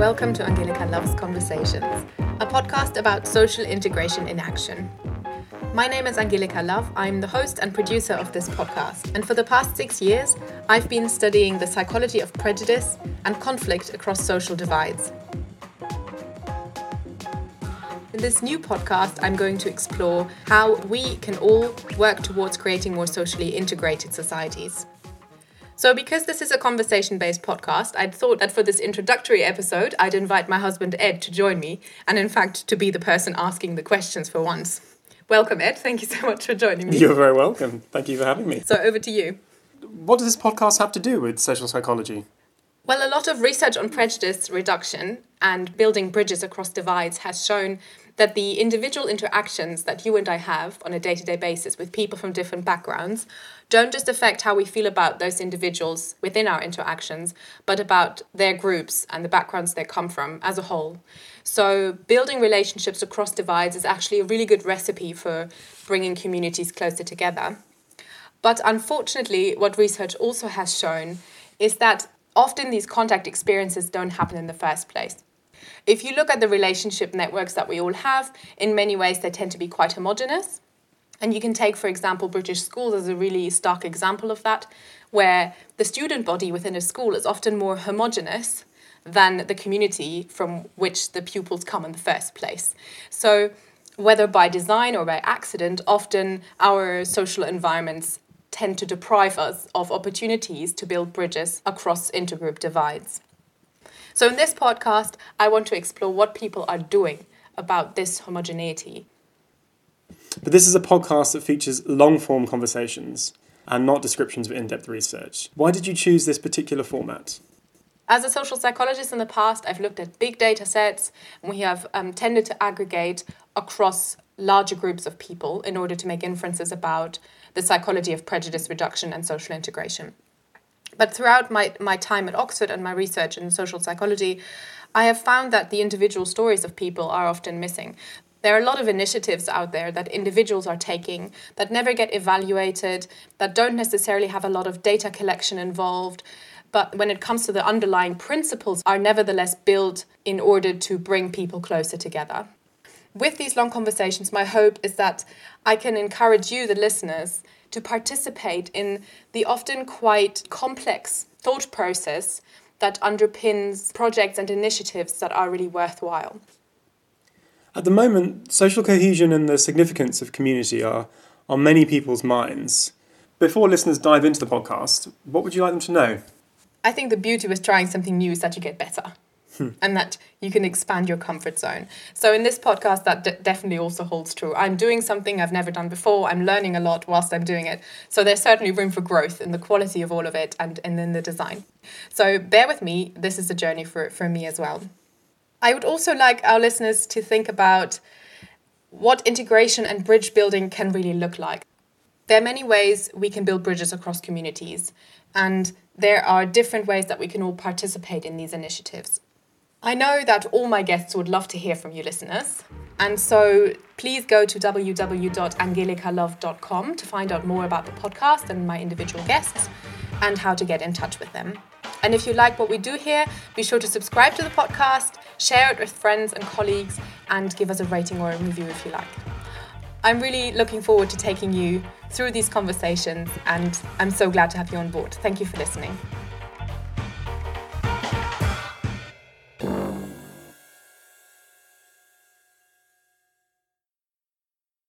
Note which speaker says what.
Speaker 1: Welcome to Angelica Loves Conversations, a podcast about social integration in action. My name is Angelica Love. I'm the host and producer of this podcast. And for the past six years, I've been studying the psychology of prejudice and conflict across social divides. In this new podcast, I'm going to explore how we can all work towards creating more socially integrated societies. So, because this is a conversation based podcast, I'd thought that for this introductory episode, I'd invite my husband Ed to join me, and in fact, to be the person asking the questions for once. Welcome, Ed. Thank you so much for joining me.
Speaker 2: You're very welcome. Thank you for having me.
Speaker 1: So, over to you.
Speaker 2: What does this podcast have to do with social psychology?
Speaker 1: Well, a lot of research on prejudice reduction and building bridges across divides has shown that the individual interactions that you and I have on a day to day basis with people from different backgrounds don't just affect how we feel about those individuals within our interactions, but about their groups and the backgrounds they come from as a whole. So, building relationships across divides is actually a really good recipe for bringing communities closer together. But unfortunately, what research also has shown is that often these contact experiences don't happen in the first place. If you look at the relationship networks that we all have, in many ways they tend to be quite homogenous. And you can take, for example, British schools as a really stark example of that, where the student body within a school is often more homogenous than the community from which the pupils come in the first place. So, whether by design or by accident, often our social environments tend to deprive us of opportunities to build bridges across intergroup divides. So, in this podcast, I want to explore what people are doing about this homogeneity.
Speaker 2: But this is a podcast that features long form conversations and not descriptions of in depth research. Why did you choose this particular format?
Speaker 1: As a social psychologist in the past, I've looked at big data sets and we have um, tended to aggregate across larger groups of people in order to make inferences about the psychology of prejudice reduction and social integration. But throughout my, my time at Oxford and my research in social psychology, I have found that the individual stories of people are often missing. There are a lot of initiatives out there that individuals are taking that never get evaluated, that don't necessarily have a lot of data collection involved, but when it comes to the underlying principles, are nevertheless built in order to bring people closer together. With these long conversations, my hope is that I can encourage you, the listeners, to participate in the often quite complex thought process that underpins projects and initiatives that are really worthwhile.
Speaker 2: At the moment, social cohesion and the significance of community are on many people's minds. Before listeners dive into the podcast, what would you like them to know?
Speaker 1: I think the beauty with trying something new is that you get better. Hmm. and that you can expand your comfort zone. So, in this podcast, that d- definitely also holds true. I'm doing something I've never done before. I'm learning a lot whilst I'm doing it. So, there's certainly room for growth in the quality of all of it and, and in the design. So, bear with me. This is a journey for, for me as well. I would also like our listeners to think about what integration and bridge building can really look like. There are many ways we can build bridges across communities, and there are different ways that we can all participate in these initiatives. I know that all my guests would love to hear from you listeners. And so please go to www.angelicalove.com to find out more about the podcast and my individual guests and how to get in touch with them. And if you like what we do here, be sure to subscribe to the podcast, share it with friends and colleagues, and give us a rating or a review if you like. I'm really looking forward to taking you through these conversations, and I'm so glad to have you on board. Thank you for listening.